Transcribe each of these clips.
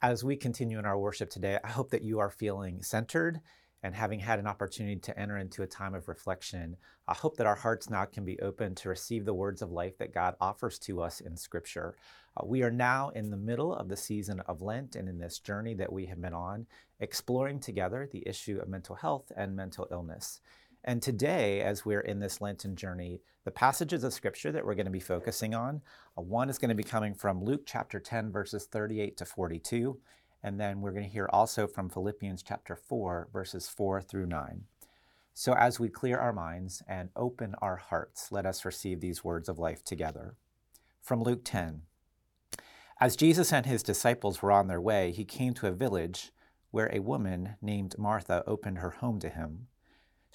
As we continue in our worship today, I hope that you are feeling centered and having had an opportunity to enter into a time of reflection. I hope that our hearts now can be open to receive the words of life that God offers to us in Scripture. Uh, we are now in the middle of the season of Lent and in this journey that we have been on, exploring together the issue of mental health and mental illness. And today, as we're in this Lenten journey, the passages of Scripture that we're going to be focusing on, uh, one is going to be coming from Luke chapter 10, verses 38 to 42. And then we're going to hear also from Philippians chapter 4, verses 4 through 9. So as we clear our minds and open our hearts, let us receive these words of life together. From Luke 10 As Jesus and his disciples were on their way, he came to a village where a woman named Martha opened her home to him.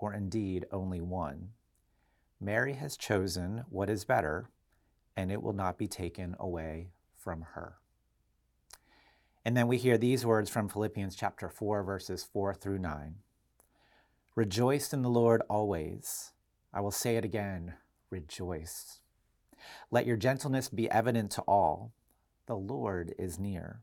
or indeed only one. Mary has chosen what is better, and it will not be taken away from her. And then we hear these words from Philippians chapter 4, verses 4 through 9. Rejoice in the Lord always. I will say it again rejoice. Let your gentleness be evident to all. The Lord is near.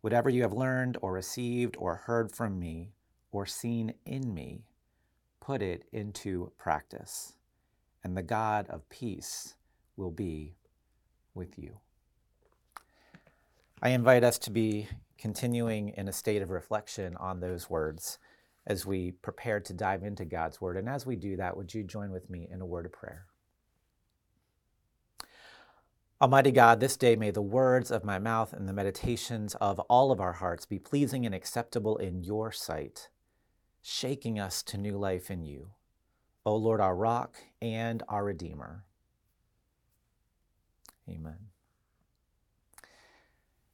Whatever you have learned or received or heard from me or seen in me, put it into practice, and the God of peace will be with you. I invite us to be continuing in a state of reflection on those words as we prepare to dive into God's Word. And as we do that, would you join with me in a word of prayer? Almighty God, this day may the words of my mouth and the meditations of all of our hearts be pleasing and acceptable in your sight, shaking us to new life in you. O Lord, our rock and our Redeemer. Amen.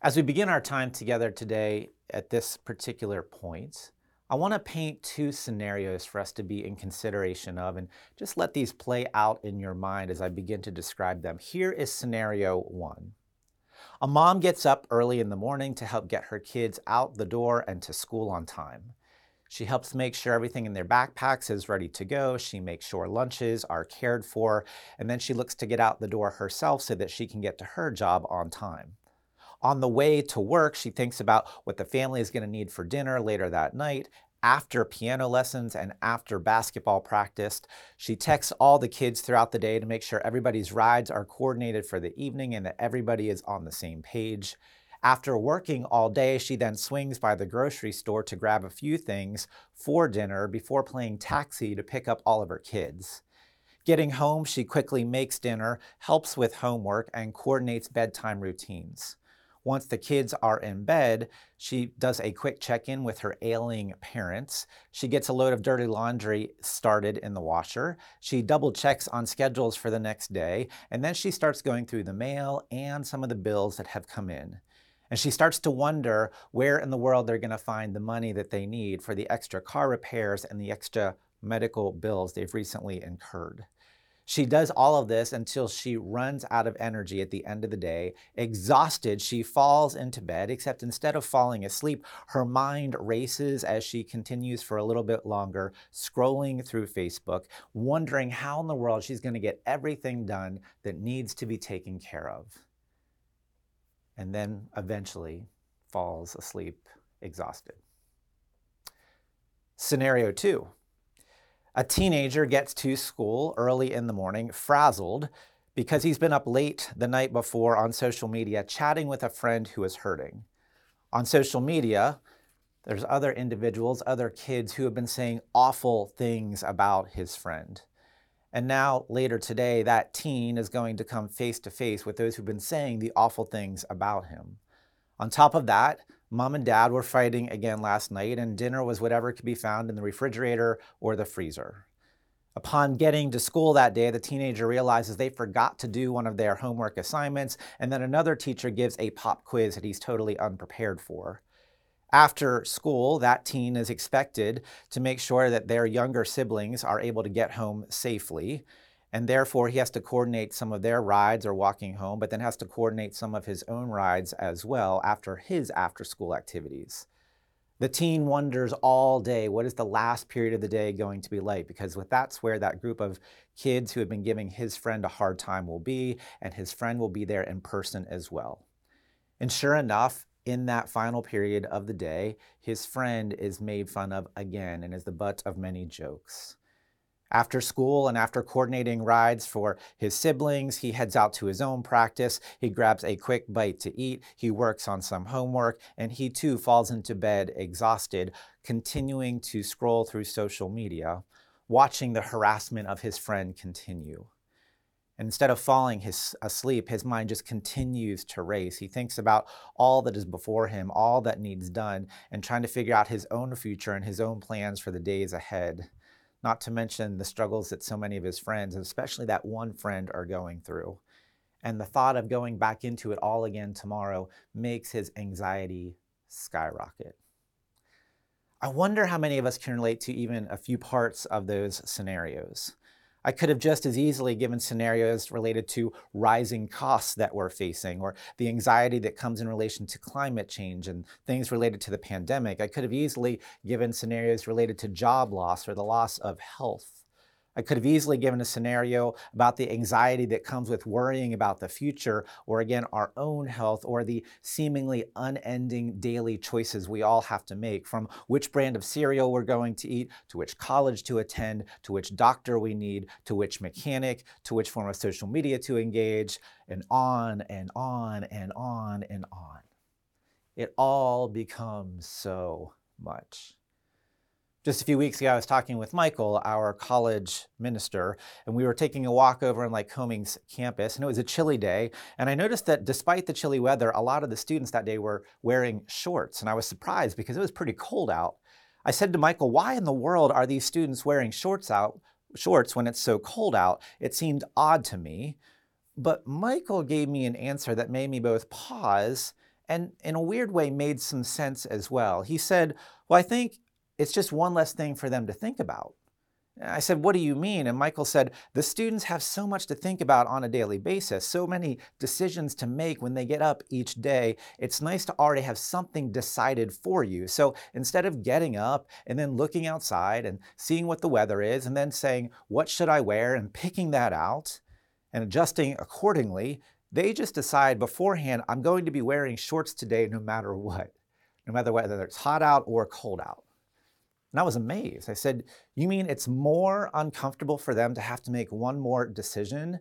As we begin our time together today at this particular point, I want to paint two scenarios for us to be in consideration of and just let these play out in your mind as I begin to describe them. Here is scenario one. A mom gets up early in the morning to help get her kids out the door and to school on time. She helps make sure everything in their backpacks is ready to go. She makes sure lunches are cared for, and then she looks to get out the door herself so that she can get to her job on time. On the way to work, she thinks about what the family is going to need for dinner later that night. After piano lessons and after basketball practice, she texts all the kids throughout the day to make sure everybody's rides are coordinated for the evening and that everybody is on the same page. After working all day, she then swings by the grocery store to grab a few things for dinner before playing taxi to pick up all of her kids. Getting home, she quickly makes dinner, helps with homework, and coordinates bedtime routines. Once the kids are in bed, she does a quick check in with her ailing parents. She gets a load of dirty laundry started in the washer. She double checks on schedules for the next day, and then she starts going through the mail and some of the bills that have come in. And she starts to wonder where in the world they're going to find the money that they need for the extra car repairs and the extra medical bills they've recently incurred. She does all of this until she runs out of energy at the end of the day. Exhausted, she falls into bed, except instead of falling asleep, her mind races as she continues for a little bit longer, scrolling through Facebook, wondering how in the world she's going to get everything done that needs to be taken care of. And then eventually falls asleep exhausted. Scenario two a teenager gets to school early in the morning, frazzled, because he's been up late the night before on social media chatting with a friend who is hurting. On social media, there's other individuals, other kids who have been saying awful things about his friend. And now, later today, that teen is going to come face to face with those who've been saying the awful things about him. On top of that, mom and dad were fighting again last night, and dinner was whatever could be found in the refrigerator or the freezer. Upon getting to school that day, the teenager realizes they forgot to do one of their homework assignments, and then another teacher gives a pop quiz that he's totally unprepared for. After school, that teen is expected to make sure that their younger siblings are able to get home safely. And therefore, he has to coordinate some of their rides or walking home, but then has to coordinate some of his own rides as well after his after school activities. The teen wonders all day what is the last period of the day going to be like? Because that's where that group of kids who have been giving his friend a hard time will be, and his friend will be there in person as well. And sure enough, in that final period of the day, his friend is made fun of again and is the butt of many jokes. After school and after coordinating rides for his siblings, he heads out to his own practice. He grabs a quick bite to eat. He works on some homework, and he too falls into bed exhausted, continuing to scroll through social media, watching the harassment of his friend continue. And instead of falling his, asleep, his mind just continues to race. He thinks about all that is before him, all that needs done, and trying to figure out his own future and his own plans for the days ahead. Not to mention the struggles that so many of his friends, especially that one friend, are going through. And the thought of going back into it all again tomorrow makes his anxiety skyrocket. I wonder how many of us can relate to even a few parts of those scenarios. I could have just as easily given scenarios related to rising costs that we're facing or the anxiety that comes in relation to climate change and things related to the pandemic. I could have easily given scenarios related to job loss or the loss of health. I could have easily given a scenario about the anxiety that comes with worrying about the future, or again, our own health, or the seemingly unending daily choices we all have to make from which brand of cereal we're going to eat, to which college to attend, to which doctor we need, to which mechanic, to which form of social media to engage, and on and on and on and on. It all becomes so much. Just a few weeks ago, I was talking with Michael, our college minister, and we were taking a walk over on Lycoming's campus, and it was a chilly day. And I noticed that despite the chilly weather, a lot of the students that day were wearing shorts, and I was surprised because it was pretty cold out. I said to Michael, "Why in the world are these students wearing shorts out shorts when it's so cold out?" It seemed odd to me, but Michael gave me an answer that made me both pause and in a weird way made some sense as well. He said, "Well, I think it's just one less thing for them to think about. I said, What do you mean? And Michael said, The students have so much to think about on a daily basis, so many decisions to make when they get up each day. It's nice to already have something decided for you. So instead of getting up and then looking outside and seeing what the weather is and then saying, What should I wear? and picking that out and adjusting accordingly, they just decide beforehand, I'm going to be wearing shorts today no matter what, no matter whether it's hot out or cold out. And I was amazed. I said, You mean it's more uncomfortable for them to have to make one more decision,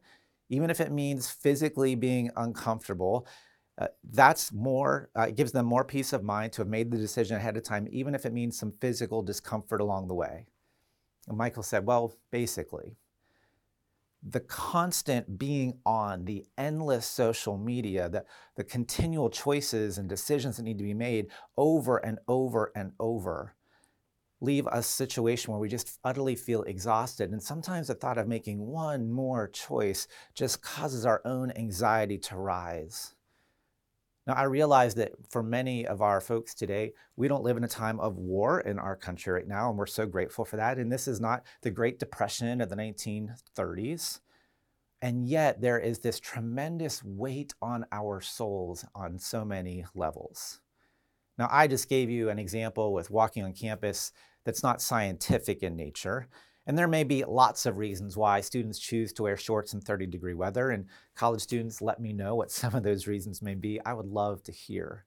even if it means physically being uncomfortable? Uh, that's more, uh, it gives them more peace of mind to have made the decision ahead of time, even if it means some physical discomfort along the way. And Michael said, Well, basically, the constant being on, the endless social media, the, the continual choices and decisions that need to be made over and over and over leave a situation where we just utterly feel exhausted. And sometimes the thought of making one more choice just causes our own anxiety to rise. Now, I realize that for many of our folks today, we don't live in a time of war in our country right now, and we're so grateful for that. And this is not the Great Depression of the 1930s. And yet, there is this tremendous weight on our souls on so many levels. Now, I just gave you an example with walking on campus that's not scientific in nature. And there may be lots of reasons why students choose to wear shorts in 30 degree weather. And college students, let me know what some of those reasons may be. I would love to hear.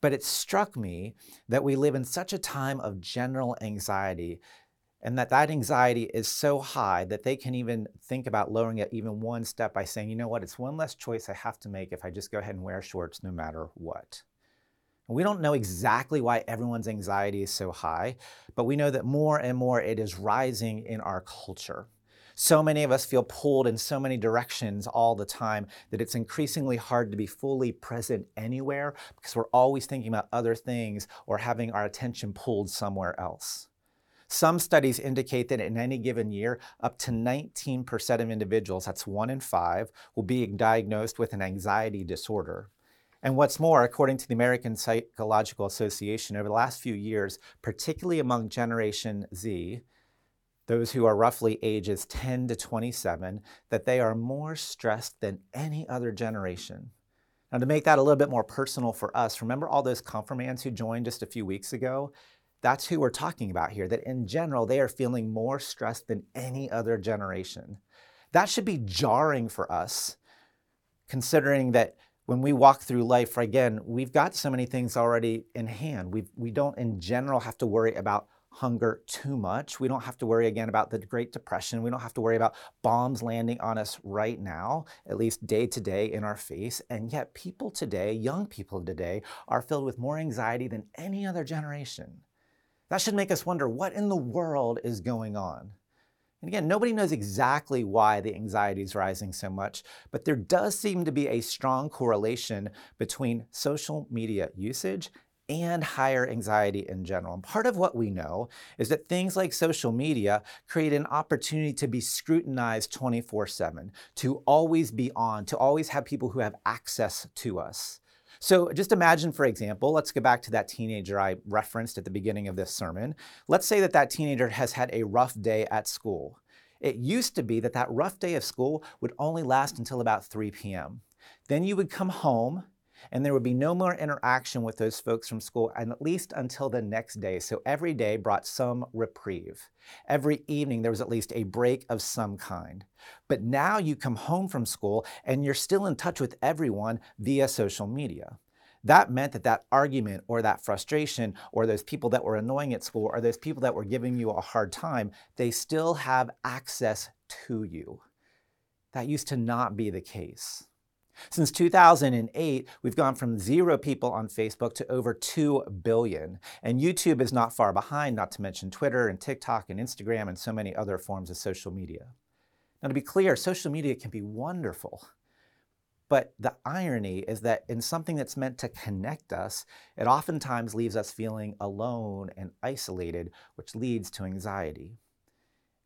But it struck me that we live in such a time of general anxiety and that that anxiety is so high that they can even think about lowering it even one step by saying, you know what, it's one less choice I have to make if I just go ahead and wear shorts no matter what. We don't know exactly why everyone's anxiety is so high, but we know that more and more it is rising in our culture. So many of us feel pulled in so many directions all the time that it's increasingly hard to be fully present anywhere because we're always thinking about other things or having our attention pulled somewhere else. Some studies indicate that in any given year, up to 19% of individuals, that's one in five, will be diagnosed with an anxiety disorder. And what's more, according to the American Psychological Association, over the last few years, particularly among Generation Z, those who are roughly ages 10 to 27, that they are more stressed than any other generation. Now, to make that a little bit more personal for us, remember all those confirmands who joined just a few weeks ago? That's who we're talking about here, that in general, they are feeling more stressed than any other generation. That should be jarring for us, considering that when we walk through life, again, we've got so many things already in hand. we we do not in general have to worry about hunger too much. We don't have to worry again about the Great Depression. We don't have to worry about bombs landing on us right now, at least day to day in our face. And yet, people today, young people today, are filled with more anxiety than any other generation. That should make us wonder what in the world is going on. And again, nobody knows exactly why the anxiety is rising so much, but there does seem to be a strong correlation between social media usage and higher anxiety in general. And part of what we know is that things like social media create an opportunity to be scrutinized 24 7, to always be on, to always have people who have access to us. So just imagine, for example, let's go back to that teenager I referenced at the beginning of this sermon. Let's say that that teenager has had a rough day at school. It used to be that that rough day of school would only last until about 3 p.m. Then you would come home and there would be no more interaction with those folks from school, and at least until the next day. So every day brought some reprieve. Every evening, there was at least a break of some kind. But now you come home from school and you're still in touch with everyone via social media. That meant that that argument or that frustration or those people that were annoying at school or those people that were giving you a hard time, they still have access to you. That used to not be the case. Since 2008, we've gone from zero people on Facebook to over 2 billion. And YouTube is not far behind, not to mention Twitter and TikTok and Instagram and so many other forms of social media. Now, to be clear, social media can be wonderful. But the irony is that in something that's meant to connect us, it oftentimes leaves us feeling alone and isolated, which leads to anxiety.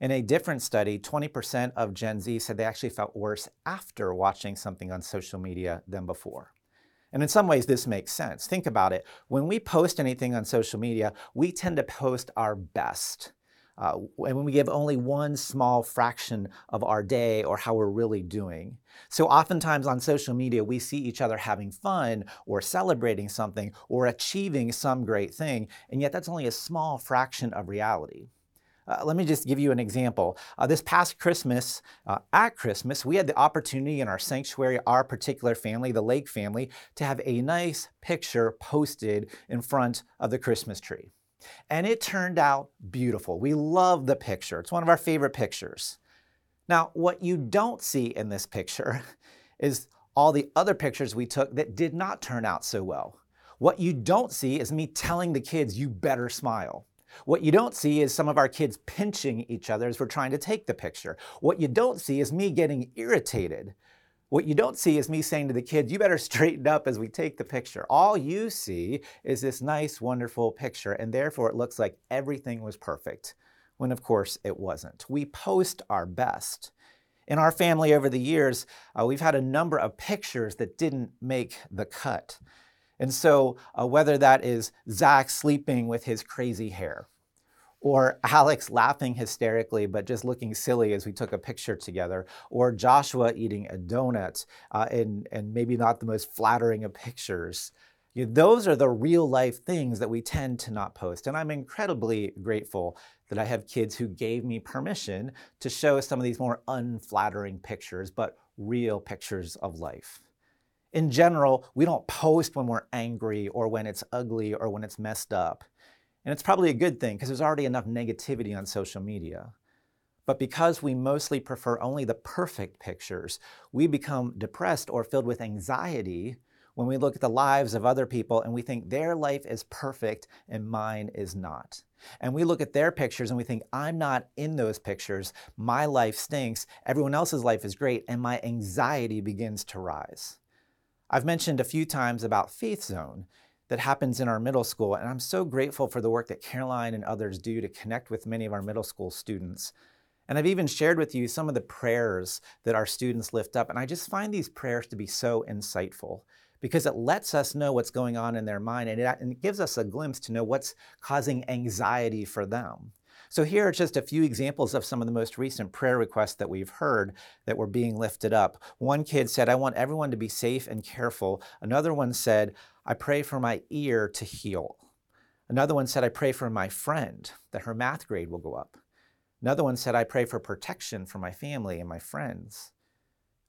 In a different study, 20% of Gen Z said they actually felt worse after watching something on social media than before. And in some ways, this makes sense. Think about it. When we post anything on social media, we tend to post our best. Uh, and when we give only one small fraction of our day or how we're really doing. So oftentimes on social media, we see each other having fun or celebrating something or achieving some great thing, and yet that's only a small fraction of reality. Uh, let me just give you an example. Uh, this past Christmas, uh, at Christmas, we had the opportunity in our sanctuary, our particular family, the Lake family, to have a nice picture posted in front of the Christmas tree. And it turned out beautiful. We love the picture. It's one of our favorite pictures. Now, what you don't see in this picture is all the other pictures we took that did not turn out so well. What you don't see is me telling the kids, you better smile. What you don't see is some of our kids pinching each other as we're trying to take the picture. What you don't see is me getting irritated. What you don't see is me saying to the kids, you better straighten up as we take the picture. All you see is this nice, wonderful picture, and therefore it looks like everything was perfect, when of course it wasn't. We post our best. In our family over the years, uh, we've had a number of pictures that didn't make the cut. And so, uh, whether that is Zach sleeping with his crazy hair, or Alex laughing hysterically but just looking silly as we took a picture together, or Joshua eating a donut uh, and, and maybe not the most flattering of pictures. You know, those are the real life things that we tend to not post. And I'm incredibly grateful that I have kids who gave me permission to show some of these more unflattering pictures, but real pictures of life in general, we don't post when we're angry or when it's ugly or when it's messed up. And it's probably a good thing because there's already enough negativity on social media. But because we mostly prefer only the perfect pictures, we become depressed or filled with anxiety when we look at the lives of other people and we think their life is perfect and mine is not. And we look at their pictures and we think, I'm not in those pictures. My life stinks. Everyone else's life is great. And my anxiety begins to rise. I've mentioned a few times about Faith Zone that happens in our middle school. And I'm so grateful for the work that Caroline and others do to connect with many of our middle school students. And I've even shared with you some of the prayers that our students lift up. And I just find these prayers to be so insightful because it lets us know what's going on in their mind and it, and it gives us a glimpse to know what's causing anxiety for them. So here are just a few examples of some of the most recent prayer requests that we've heard that were being lifted up. One kid said, I want everyone to be safe and careful. Another one said, I pray for my ear to heal. Another one said, I pray for my friend that her math grade will go up. Another one said, I pray for protection for my family and my friends.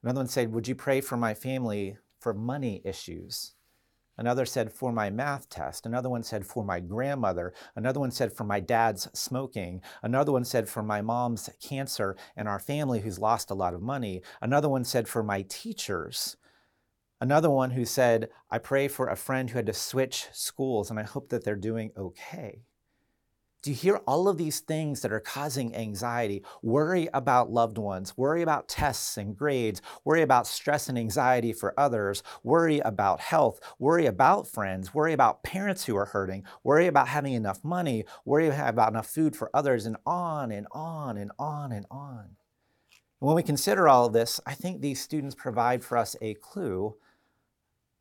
Another one said, Would you pray for my family for money issues? Another said, For my math test. Another one said, For my grandmother. Another one said, For my dad's smoking. Another one said, For my mom's cancer and our family who's lost a lot of money. Another one said, For my teachers. Another one who said, I pray for a friend who had to switch schools and I hope that they're doing okay. Do you hear all of these things that are causing anxiety? Worry about loved ones, worry about tests and grades, worry about stress and anxiety for others, worry about health, worry about friends, worry about parents who are hurting, worry about having enough money, worry about enough food for others, and on and on and on and on. when we consider all of this, I think these students provide for us a clue,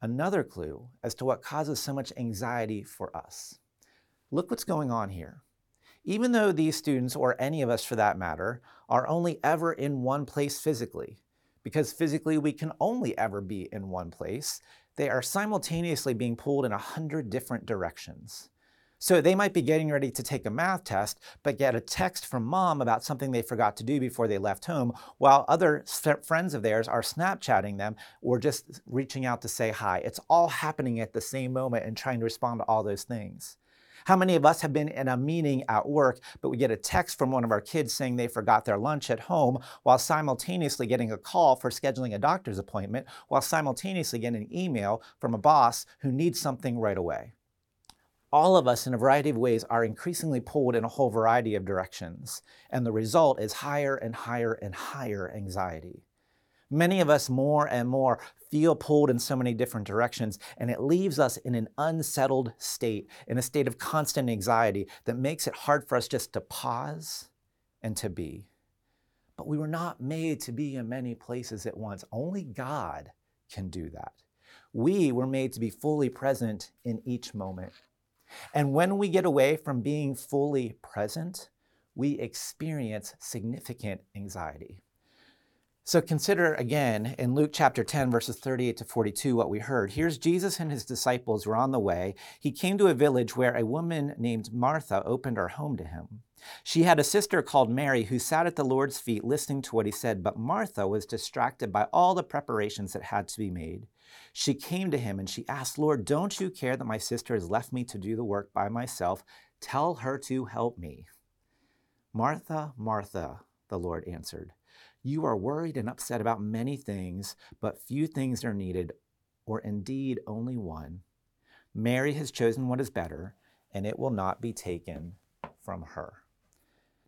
another clue, as to what causes so much anxiety for us. Look what's going on here. Even though these students, or any of us for that matter, are only ever in one place physically, because physically we can only ever be in one place, they are simultaneously being pulled in a hundred different directions. So they might be getting ready to take a math test, but get a text from mom about something they forgot to do before they left home, while other friends of theirs are Snapchatting them or just reaching out to say hi. It's all happening at the same moment and trying to respond to all those things. How many of us have been in a meeting at work, but we get a text from one of our kids saying they forgot their lunch at home while simultaneously getting a call for scheduling a doctor's appointment, while simultaneously getting an email from a boss who needs something right away? All of us, in a variety of ways, are increasingly pulled in a whole variety of directions, and the result is higher and higher and higher anxiety. Many of us more and more feel pulled in so many different directions, and it leaves us in an unsettled state, in a state of constant anxiety that makes it hard for us just to pause and to be. But we were not made to be in many places at once. Only God can do that. We were made to be fully present in each moment. And when we get away from being fully present, we experience significant anxiety. So consider again in Luke chapter 10, verses 38 to 42, what we heard. Here's Jesus and his disciples were on the way. He came to a village where a woman named Martha opened her home to him. She had a sister called Mary who sat at the Lord's feet listening to what he said, but Martha was distracted by all the preparations that had to be made. She came to him and she asked, Lord, don't you care that my sister has left me to do the work by myself? Tell her to help me. Martha, Martha, the Lord answered. You are worried and upset about many things, but few things are needed, or indeed only one. Mary has chosen what is better, and it will not be taken from her.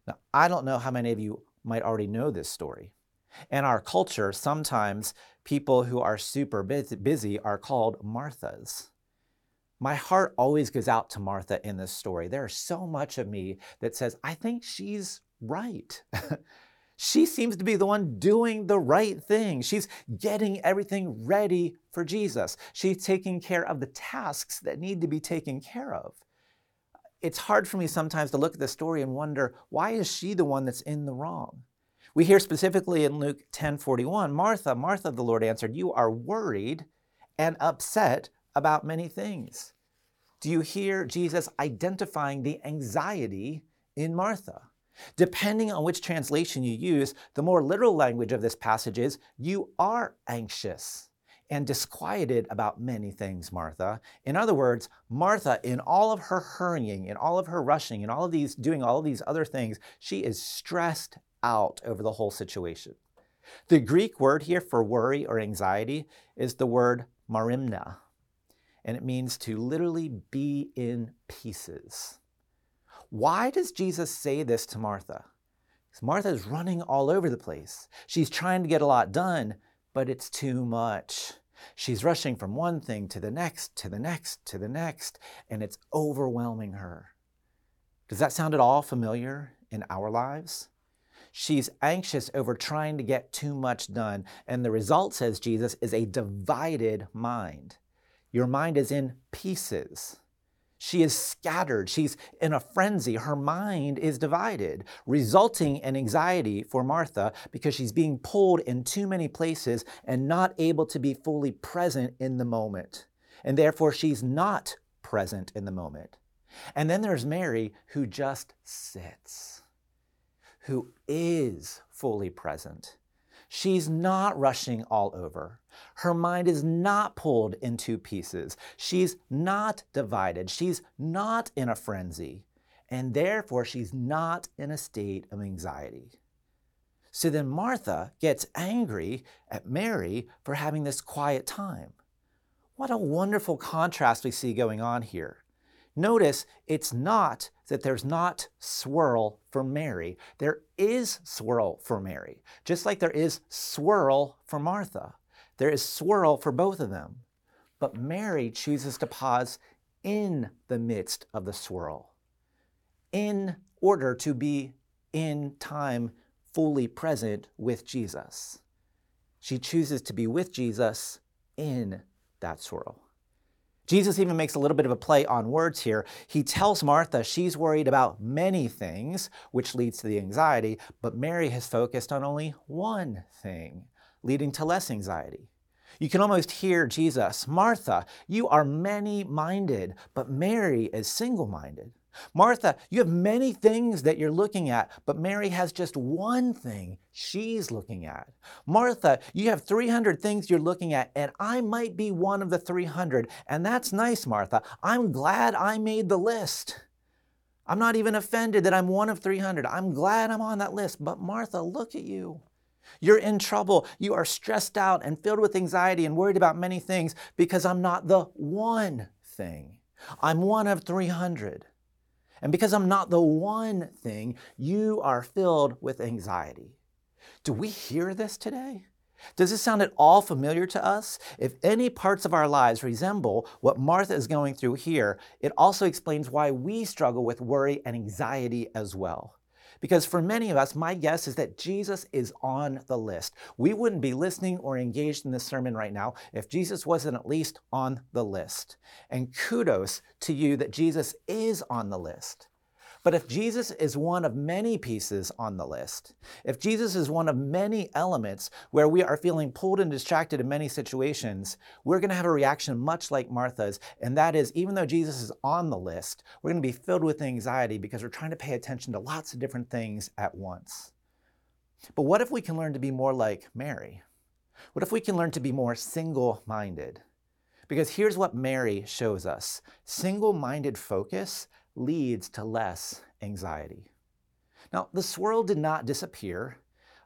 Now, I don't know how many of you might already know this story. In our culture, sometimes people who are super busy are called Marthas. My heart always goes out to Martha in this story. There's so much of me that says, I think she's right. she seems to be the one doing the right thing. She's getting everything ready for Jesus. She's taking care of the tasks that need to be taken care of. It's hard for me sometimes to look at the story and wonder why is she the one that's in the wrong? We hear specifically in Luke 10:41, Martha, Martha, the Lord answered, you are worried and upset about many things. Do you hear Jesus identifying the anxiety in Martha? Depending on which translation you use, the more literal language of this passage is, You are anxious and disquieted about many things, Martha. In other words, Martha, in all of her hurrying, in all of her rushing, in all of these, doing all of these other things, she is stressed out over the whole situation. The Greek word here for worry or anxiety is the word merimna. and it means to literally be in pieces. Why does Jesus say this to Martha? Because Martha is running all over the place. She's trying to get a lot done, but it's too much. She's rushing from one thing to the next, to the next, to the next, and it's overwhelming her. Does that sound at all familiar in our lives? She's anxious over trying to get too much done, and the result, says Jesus, is a divided mind. Your mind is in pieces. She is scattered. She's in a frenzy. Her mind is divided, resulting in anxiety for Martha because she's being pulled in too many places and not able to be fully present in the moment. And therefore, she's not present in the moment. And then there's Mary who just sits, who is fully present. She's not rushing all over. Her mind is not pulled in two pieces. She's not divided. She's not in a frenzy. And therefore, she's not in a state of anxiety. So then Martha gets angry at Mary for having this quiet time. What a wonderful contrast we see going on here. Notice it's not that there's not swirl for Mary. There is swirl for Mary, just like there is swirl for Martha. There is swirl for both of them. But Mary chooses to pause in the midst of the swirl in order to be in time fully present with Jesus. She chooses to be with Jesus in that swirl. Jesus even makes a little bit of a play on words here. He tells Martha she's worried about many things, which leads to the anxiety, but Mary has focused on only one thing, leading to less anxiety. You can almost hear Jesus, Martha, you are many minded, but Mary is single minded. Martha, you have many things that you're looking at, but Mary has just one thing she's looking at. Martha, you have 300 things you're looking at, and I might be one of the 300. And that's nice, Martha. I'm glad I made the list. I'm not even offended that I'm one of 300. I'm glad I'm on that list. But Martha, look at you. You're in trouble. You are stressed out and filled with anxiety and worried about many things because I'm not the one thing. I'm one of 300. And because I'm not the one thing, you are filled with anxiety. Do we hear this today? Does this sound at all familiar to us? If any parts of our lives resemble what Martha is going through here, it also explains why we struggle with worry and anxiety as well. Because for many of us, my guess is that Jesus is on the list. We wouldn't be listening or engaged in this sermon right now if Jesus wasn't at least on the list. And kudos to you that Jesus is on the list. But if Jesus is one of many pieces on the list, if Jesus is one of many elements where we are feeling pulled and distracted in many situations, we're going to have a reaction much like Martha's. And that is, even though Jesus is on the list, we're going to be filled with anxiety because we're trying to pay attention to lots of different things at once. But what if we can learn to be more like Mary? What if we can learn to be more single minded? Because here's what Mary shows us single minded focus leads to less anxiety. Now, the swirl did not disappear.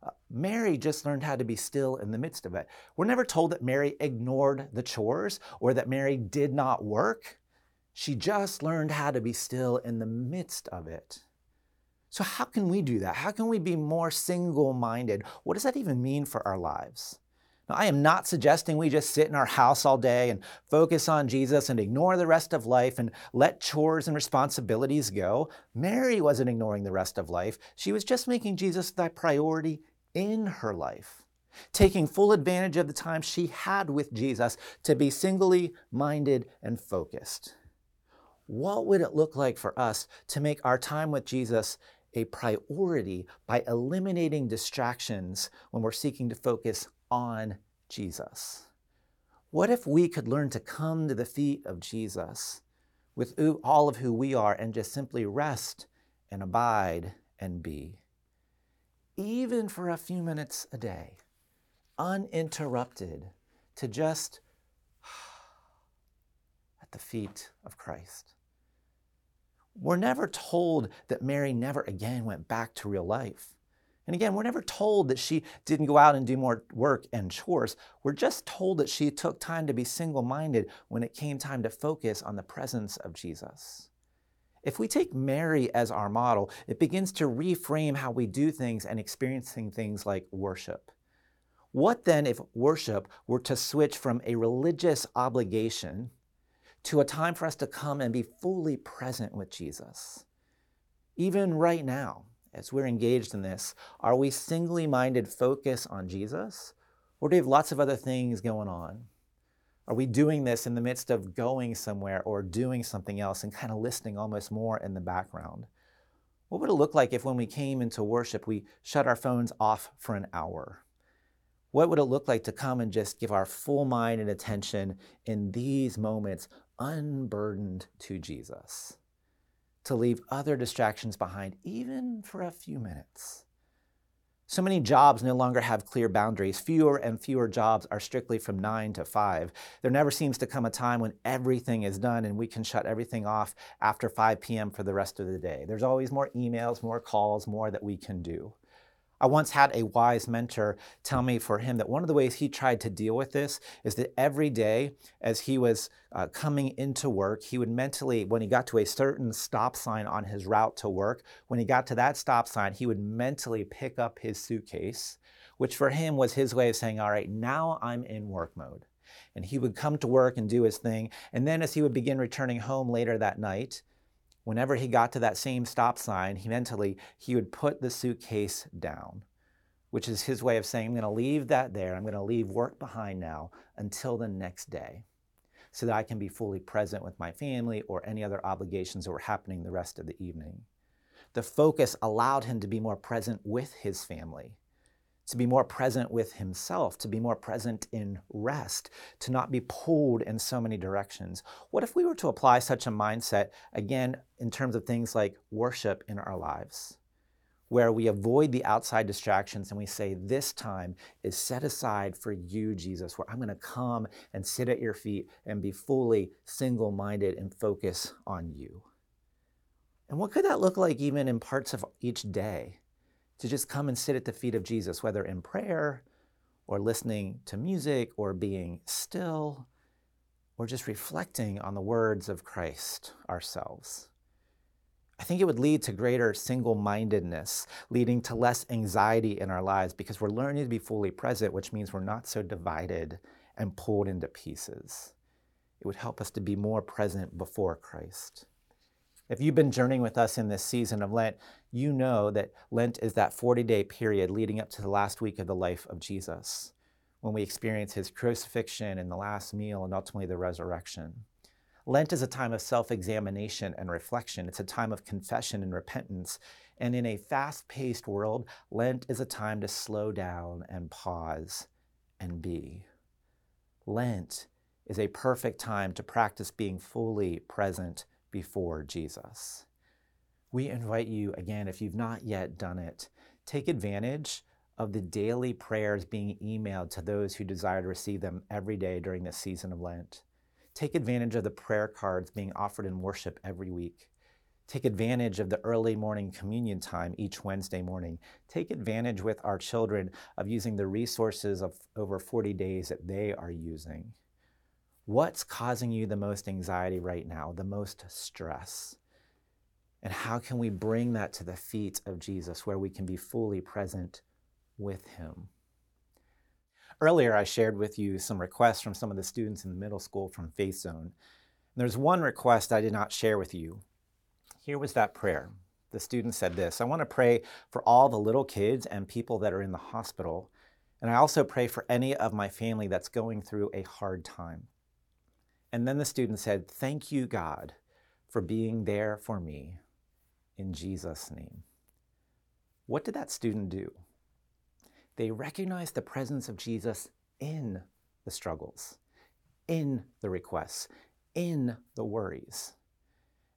Uh, Mary just learned how to be still in the midst of it. We're never told that Mary ignored the chores or that Mary did not work. She just learned how to be still in the midst of it. So, how can we do that? How can we be more single minded? What does that even mean for our lives? Now, I am not suggesting we just sit in our house all day and focus on Jesus and ignore the rest of life and let chores and responsibilities go. Mary wasn't ignoring the rest of life. She was just making Jesus the priority in her life, taking full advantage of the time she had with Jesus to be singly minded and focused. What would it look like for us to make our time with Jesus a priority by eliminating distractions when we're seeking to focus on Jesus? What if we could learn to come to the feet of Jesus with all of who we are and just simply rest and abide and be? Even for a few minutes a day, uninterrupted, to just at the feet of Christ. We're never told that Mary never again went back to real life. And again, we're never told that she didn't go out and do more work and chores. We're just told that she took time to be single minded when it came time to focus on the presence of Jesus. If we take Mary as our model, it begins to reframe how we do things and experiencing things like worship. What then if worship were to switch from a religious obligation to a time for us to come and be fully present with Jesus? Even right now, as we're engaged in this, are we singly minded focus on Jesus? Or do we have lots of other things going on? Are we doing this in the midst of going somewhere or doing something else and kind of listening almost more in the background? What would it look like if when we came into worship, we shut our phones off for an hour? What would it look like to come and just give our full mind and attention in these moments unburdened to Jesus? To leave other distractions behind, even for a few minutes. So many jobs no longer have clear boundaries. Fewer and fewer jobs are strictly from nine to five. There never seems to come a time when everything is done and we can shut everything off after 5 p.m. for the rest of the day. There's always more emails, more calls, more that we can do. I once had a wise mentor tell me for him that one of the ways he tried to deal with this is that every day as he was uh, coming into work, he would mentally, when he got to a certain stop sign on his route to work, when he got to that stop sign, he would mentally pick up his suitcase, which for him was his way of saying, All right, now I'm in work mode. And he would come to work and do his thing. And then as he would begin returning home later that night, whenever he got to that same stop sign, he mentally, he would put the suitcase down, which is his way of saying, I'm going to leave that there. I'm going to leave work behind now until the next day so that I can be fully present with my family or any other obligations that were happening the rest of the evening. The focus allowed him to be more present with his family to be more present with himself, to be more present in rest, to not be pulled in so many directions. What if we were to apply such a mindset, again, in terms of things like worship in our lives, where we avoid the outside distractions and we say, This time is set aside for you, Jesus, where I'm to come and sit at your feet and be fully single minded and focus on you? And what could that look like even in parts of each day? To just come and sit at the feet of Jesus, whether in prayer or listening to music or being still or just reflecting on the words of Christ ourselves. I think it would lead to greater single mindedness, leading to less anxiety in our lives because we're learning to be fully present, which means we're not so divided and pulled into pieces. It would help us to be more present before Christ. If you've been journeying with us in this season of Lent, you know that Lent is that 40 day period leading up to the last week of the life of Jesus, when we experience his crucifixion and the last meal and ultimately the resurrection. Lent is a time of self examination and reflection. It's a time of confession and repentance. And in a fast paced world, Lent is a time to slow down and pause and be. Lent is a perfect time to practice being fully present before Jesus. We invite you, again, if you've not yet done it, take advantage of the daily prayers being emailed to those who desire to receive them every day during this season of Lent. Take advantage of the prayer cards being offered in worship every week. Take advantage of the early morning communion time each Wednesday morning. Take advantage with our children of using the resources of over 40 days that they are using. What's causing you the most anxiety right now, the most stress? And how can we bring that to the feet of Jesus where we can be fully present with Him? Earlier, I shared with you some requests from some of the students in the middle school from Faith Zone. And there's one request I did not share with you. Here was that prayer. The student said this I want to pray for all the little kids and people that are in the hospital. And I also pray for any of my family that's going through a hard time. And then the student said, Thank you, God, for being there for me in Jesus' name. What did that student do? They recognized the presence of Jesus in the struggles, in the requests, in the worries.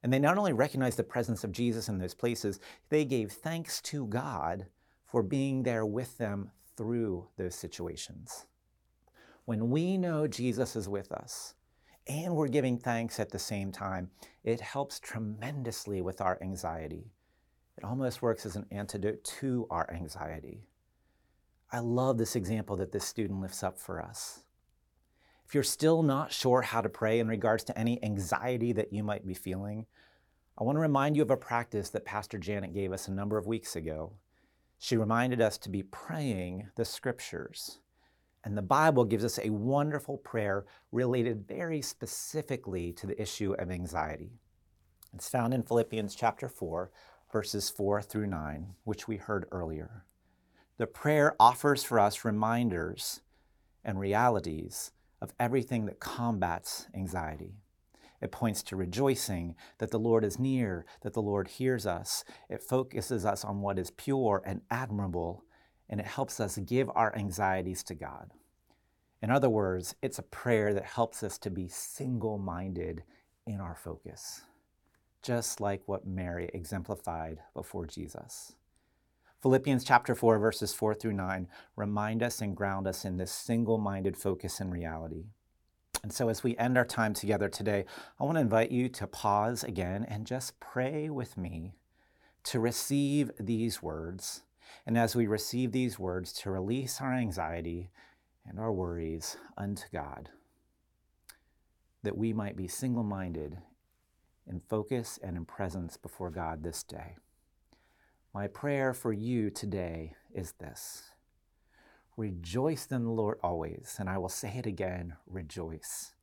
And they not only recognized the presence of Jesus in those places, they gave thanks to God for being there with them through those situations. When we know Jesus is with us, and we're giving thanks at the same time, it helps tremendously with our anxiety. It almost works as an antidote to our anxiety. I love this example that this student lifts up for us. If you're still not sure how to pray in regards to any anxiety that you might be feeling, I want to remind you of a practice that Pastor Janet gave us a number of weeks ago. She reminded us to be praying the scriptures. And the Bible gives us a wonderful prayer related very specifically to the issue of anxiety. It's found in Philippians chapter 4, verses 4 through 9, which we heard earlier. The prayer offers for us reminders and realities of everything that combats anxiety. It points to rejoicing that the Lord is near, that the Lord hears us. It focuses us on what is pure and admirable, and it helps us give our anxieties to God. In other words, it's a prayer that helps us to be single minded in our focus, just like what Mary exemplified before Jesus. Philippians chapter 4, verses 4 through 9 remind us and ground us in this single minded focus and reality. And so, as we end our time together today, I want to invite you to pause again and just pray with me to receive these words. And as we receive these words, to release our anxiety and our worries unto God, that we might be single minded in focus and in presence before God this day. My prayer for you today is this Rejoice in the Lord always, and I will say it again rejoice.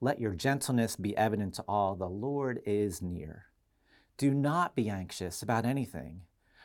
Let your gentleness be evident to all. The Lord is near. Do not be anxious about anything,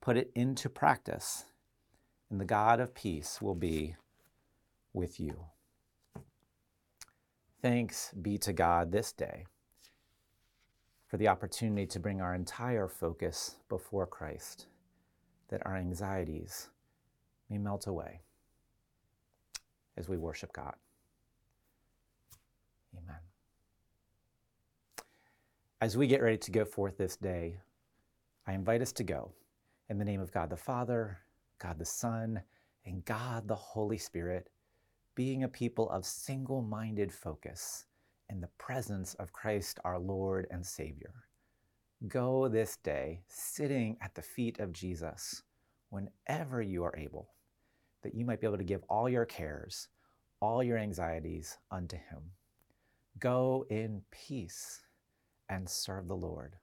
put it into practice, and the God of peace will be with you. Thanks be to God this day for the opportunity to bring our entire focus before Christ, that our anxieties may melt away as we worship God. Amen. As we get ready to go forth this day, I invite us to go in the name of God the Father, God the Son, and God the Holy Spirit, being a people of single minded focus in the presence of Christ our Lord and Savior. Go this day sitting at the feet of Jesus whenever you are able, that you might be able to give all your cares, all your anxieties unto Him. Go in peace and serve the Lord.